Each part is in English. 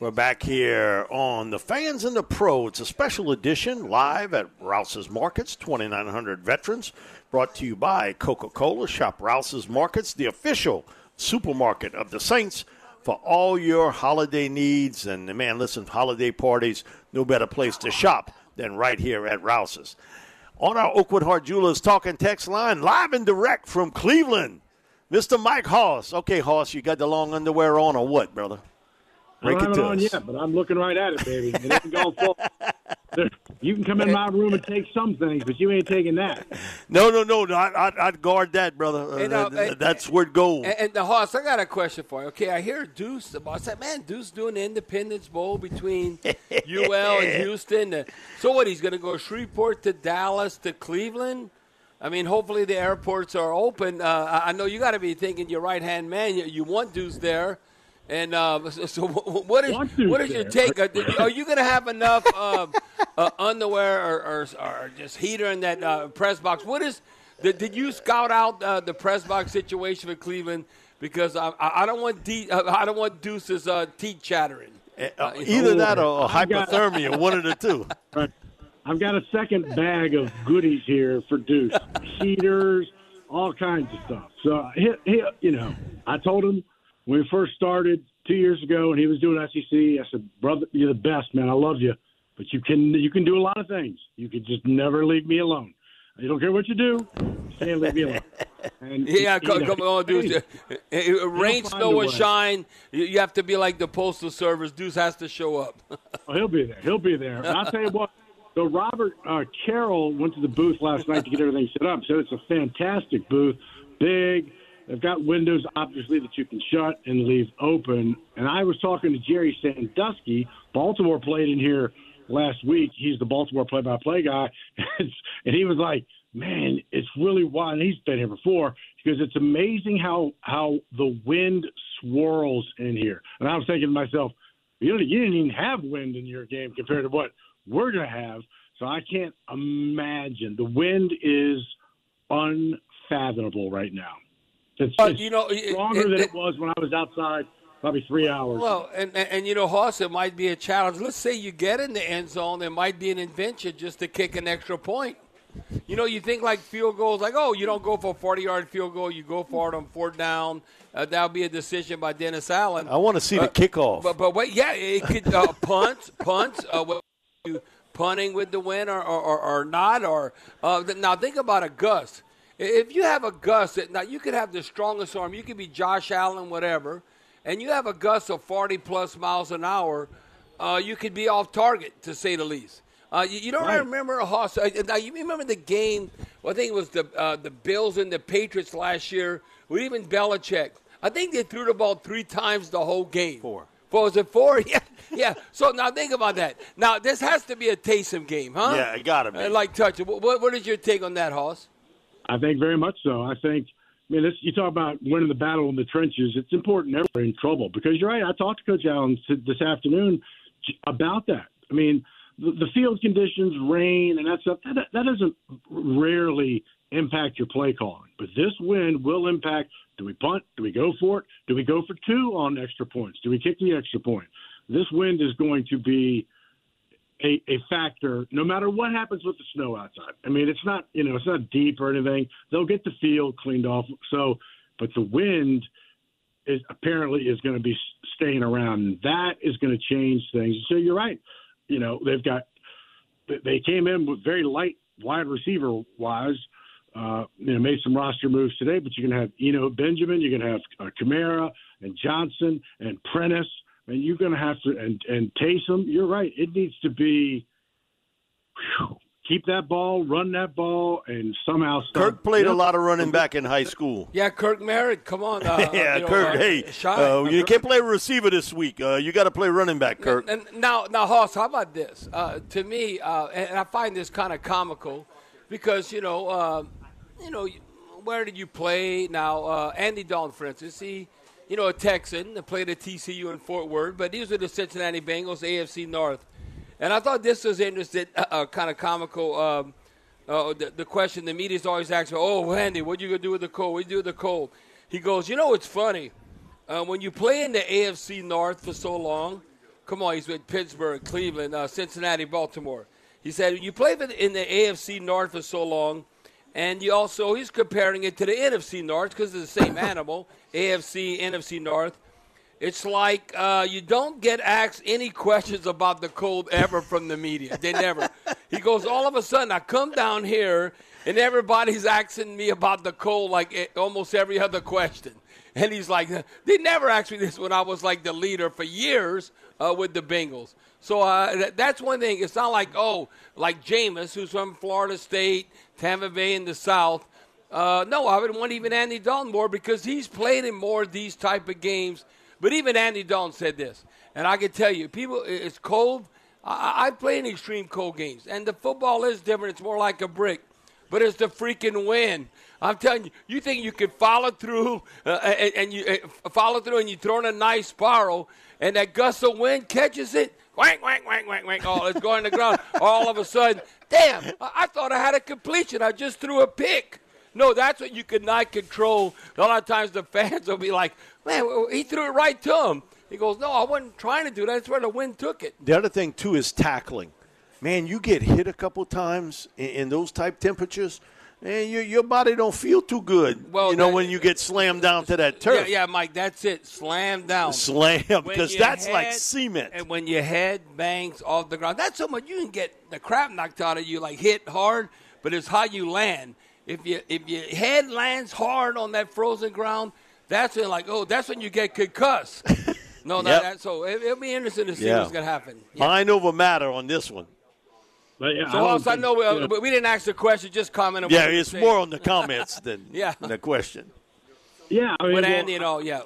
We're back here on the Fans and the Pro. It's a special edition live at Rouse's Markets, 2,900 veterans, brought to you by Coca Cola. Shop Rouse's Markets, the official supermarket of the Saints, for all your holiday needs. And man, listen, holiday parties, no better place to shop than right here at Rouse's. On our Aucoin Hart Jewelers talking text line, live and direct from Cleveland, Mr. Mike Hoss. Okay, Hoss, you got the long underwear on or what, brother? I don't have on us. yet, but I'm looking right at it, baby. It ain't going full. You can come in my room and take some things, but you ain't taking that. No, no, no. no I, would guard that, brother. And, uh, uh, that's where it goes. And, and, the Hoss, I got a question for you. Okay, I hear Deuce. the I said, man, Deuce doing the Independence Bowl between UL and Houston. So what? He's going to go Shreveport to Dallas to Cleveland. I mean, hopefully the airports are open. Uh, I know you got to be thinking your right hand man. You, you want Deuce there. And uh, so, what is what is your take? Are you going to have enough uh, uh, underwear or, or, or, just heater in that uh, press box? What is? Did, did you scout out uh, the press box situation for Cleveland? Because I, I don't want De- uh, I don't want Deuce's teeth chattering. Either that or, or hypothermia, one of the two. Right. I've got a second bag of goodies here for Deuce, heaters, all kinds of stuff. So, he, he, you know, I told him when we first started two years ago and he was doing SEC, I said, "Brother, you're the best, man. I love you, but you can you can do a lot of things. You can just never leave me alone. You don't care what you do, can't leave me alone." And yeah, he, come, come on, dude. Rain, snow, or shine, you have to be like the postal service. Deuce has to show up. oh, he'll be there. He'll be there. And I'll tell you what. So Robert uh, Carroll went to the booth last night to get everything set up. Said it's a fantastic booth, big They've got windows, obviously, that you can shut and leave open. And I was talking to Gerry Sandusky. Baltimore played in here last week. He's the Baltimore play-by-play guy, and he was like, "Man, it's really wild." And he's been here before because it's amazing how how the wind swirls in here. And I was thinking to myself, you know, you didn't even have wind in your game compared to what we're going to have. So I can't imagine. The wind is unfathomable right now. It's, uh, you know, stronger it, than it, it was when I was outside probably three hours. Well, and, and, and, you know, Hoss, it might be a challenge. Let's say you get in the end zone, there might be an invention just to kick an extra point. You know, you think like field goals, like, oh, you don't go for a 40 yard field goal, you go for it on fourth down. Uh, that'll be a decision by Dennis Allen. I want to see uh, the kickoff. But, but wait, yeah, it could uh, punt, punt, uh, punting with the win or, or, or, or not. Or uh, Now, think about a gust. If you have a gust, now you could have the strongest arm. You could be Josh Allen, whatever, and you have a gust of 40 plus miles an hour. Uh, you could be off target, to say the least. Uh, you, you, don't right. remember a horse. Uh, now you remember the game? Well, I think it was the uh, the Bills and the Patriots last year. With even Belichick, I think they threw the ball three times the whole game. Four. Four was it four? Yeah, yeah. So now think about that. Now this has to be a Taysom game, huh? Yeah, it got to be. Uh, like touch. What, what is your take on that, Hoss? I think very much so. I think, I mean, you talk about winning the battle in the trenches. It's important never in trouble because you're right. I talked to Coach Allen this afternoon about that. I mean, the, the field conditions, rain, and that stuff, that, that doesn't rarely impact your play calling. But this win will impact do we punt? Do we go for it? Do we go for two on extra points? Do we kick the extra point? This wind is going to be a, a factor no matter what happens with the snow outside. I mean, it's not you know it's not deep or anything. They'll get the field cleaned off. So, but the wind is apparently is going to be staying around. That is going to change things. So you're right. You know they've got they came in with very light wide receiver wise. Uh, you know, made some roster moves today, but you're going to have Eno Benjamin, you're going to have uh, Kamara and Johnson and Prentice and you're going to have to and and Taysom. You're right. It needs to be. Whew, keep that ball, run that ball, and somehow stop. Kirk played Yep. a lot of running back in high school. Yeah, Kirk Merritt, come on. Uh, yeah, you know, Kirk. uh, hey, shine. uh, you can't play receiver this week. Uh, you got to play running back, Kirk. And now, now, Hoss, how about this? Uh, to me, uh, and I find this kind of comical because you know, uh, you know, where did you play? Now, uh, Andy Dalton, for instance, he, you know, a Texan, that played at TCU in Fort Worth, but these with the Cincinnati Bengals, AFC North, and I thought this was interesting, uh, uh, kind of comical. Um, uh, the, the question the media's always asking, "Oh, Andy, what you gonna do with the cold? What you do with the cold?" He goes, "You know, it's funny." Uh, when you play in the AFC North for so long, come on, he's with Pittsburgh, Cleveland, uh, Cincinnati, Baltimore. He said you play in the AFC North for so long, and you also he's comparing it to the NFC North because it's the same animal, AFC, NFC North. It's like uh, you don't get asked any questions about the cold ever from the media. They never. he goes, all of a sudden, I come down here and everybody's asking me about the cold like eh, almost every other question. And he's like, they never asked me this when I was like the leader for years uh, with the Bengals. So uh, that, that's one thing. It's not like, oh, like Jameis, who's from Florida State, Tampa Bay in the South. Uh, no, I wouldn't want even Andy Dalton more because he's played in more of these type of games. But even Andy Dalton said this, and I can tell you, people, it's cold. I, I play in extreme cold games, and the football is different. It's more like a brick, but it's the freaking wind. I'm telling you, you think you could follow through uh, and, and you uh, follow through, and you throw in a nice spiral, and that gust of wind catches it, whack, whack, whack, whack, whack. Oh, it's going to the ground. All of a sudden, damn! I, I thought I had a completion. I just threw a pick. No, that's what you could not control. A lot of times the fans will be like, man, he threw it right to him. He goes, no, I wasn't trying to do that. That's where the wind took it. The other thing too is tackling. Man, you get hit a couple times in, in those type temperatures, and your your body don't feel too good. Well, you know that- when you get slammed down to that turf. Yeah, yeah, Mike, that's it. Slam down. Slam because that's like cement. And when your head bangs off the ground, that's so much you can get the crap knocked out of you, like hit hard, but it's how you land. If you if your head lands hard on that frozen ground, that's when like oh, that's when you get concussed. No, no, Yep. that, so it, it'll be interesting to see Yeah. what's gonna happen. Yeah. Mind over matter on this one. But, yeah, So, don't Hoss, I think- know, uh, you know, but we didn't ask the question, just comment on Yeah, it's say. more on the comments than Yeah. the question. yeah. I mean, With well, Andy and all, yeah.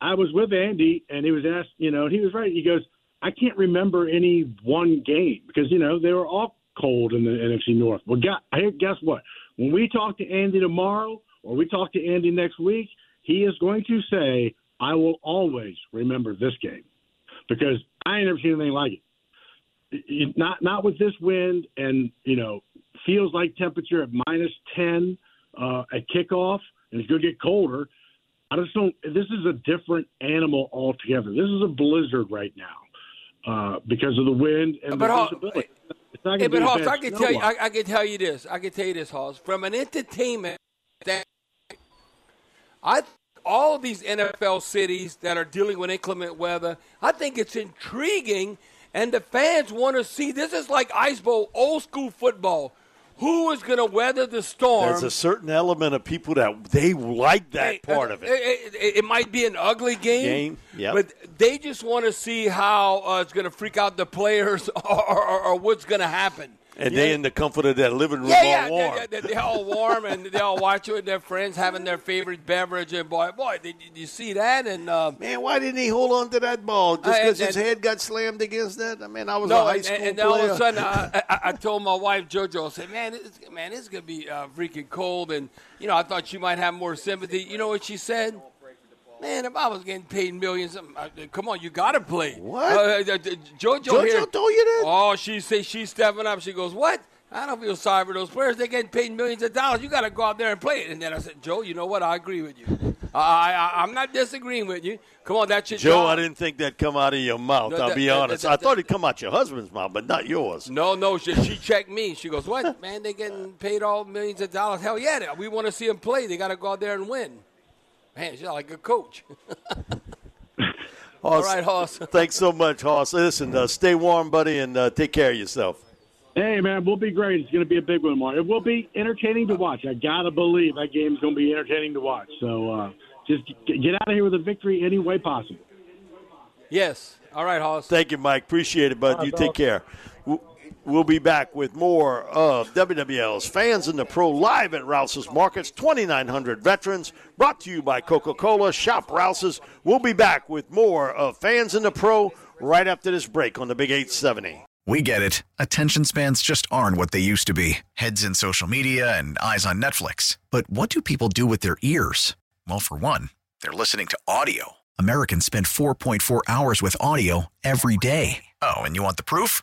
I was with Andy, and he was asked, you know, and he was right. He goes, I can't remember any one game because you know they were all cold in the NFC North. Well, gu- hey, guess what? When we talk to Andy tomorrow, or we talk to Andy next week, he is going to say, "I will always remember this game," because I ain't never seen anything like it. It- Not not with this wind, and you know, feels like temperature at minus ten uh, at kickoff, and it's going to get colder. I just don't. This is a different animal altogether. This is a blizzard right now uh, because of the wind and But the Hall- visibility. It's not Hey, but to Hoss, I can tell you. I, I can tell you this. I can tell you this, Hoss. From an entertainment, that I all these NFL cities that are dealing with inclement weather, I think it's intriguing, and the fans want to see. This is like ice bowl, old school football. Who is going to weather the storm? There's a certain element of people that they like that Hey, part uh, of it. It, it- it might be an ugly game, Game, yep. but they just want to see how uh, it's going to freak out the players or, or, or what's going to happen. And You they in the comfort of that living room Yeah, all yeah, warm. They, they, they're all warm and they all watch it with their friends having their favorite beverage. And boy, boy, did, did you see that? And uh, Man, why didn't he hold on to that ball? Just because his head got slammed against that? I mean, I was a no, high and, school and then player. all of a sudden, I, I, I told my wife JoJo, I said, "Man, this, man, is gonna be uh, freaking cold." And you know, I thought she might have more sympathy. You know what she said? Man, if I was getting paid millions, uh, come on, you got to play. What? Uh, uh, uh, JoJo, JoJo here. told you that? Oh, she say she's stepping up. She goes, "What? I don't feel sorry for those players. They're getting paid millions of dollars. You got to go out there and play it." And then I said, "Joe, you know what? I agree with you. I, I, I'm not disagreeing with you. Come on, that's your Joe, job." I didn't think that'd come out of your mouth. No, I'll that- be that- honest. that- I thought it'd come out your husband's mouth, but not yours. No, no, she, she checked me. She goes, "What, man? They getting paid all millions of dollars? Hell yeah! We want to see them play. They got to go out there and win." Man, she's like a coach. all Hoss, right, Hoss. Thanks so much, Hoss. Listen, uh, stay warm, buddy, and uh, take care of yourself. Hey man, we'll be great. It's going to be a big one tomorrow. It will be entertaining to watch. I gotta believe that game's going to be entertaining to watch. So uh, just g- get out of here with a victory any way possible. Yes. All right, Hoss. Thank you, Mike. Appreciate it, bud. right, You Bill. take care. We'll be back with more of WWL's Fans in the Pro live at Rouse's Markets, 2,900 veterans, brought to you by Coca Cola. Shop Rouse's. We'll be back with more of Fans in the Pro right after this break on the Big 870. We get it. Attention spans just aren't what they used to be heads in social media and eyes on Netflix. But what do people do with their ears? Well, for one, they're listening to audio. Americans spend 4.4 hours with audio every day. Oh, and you want the proof?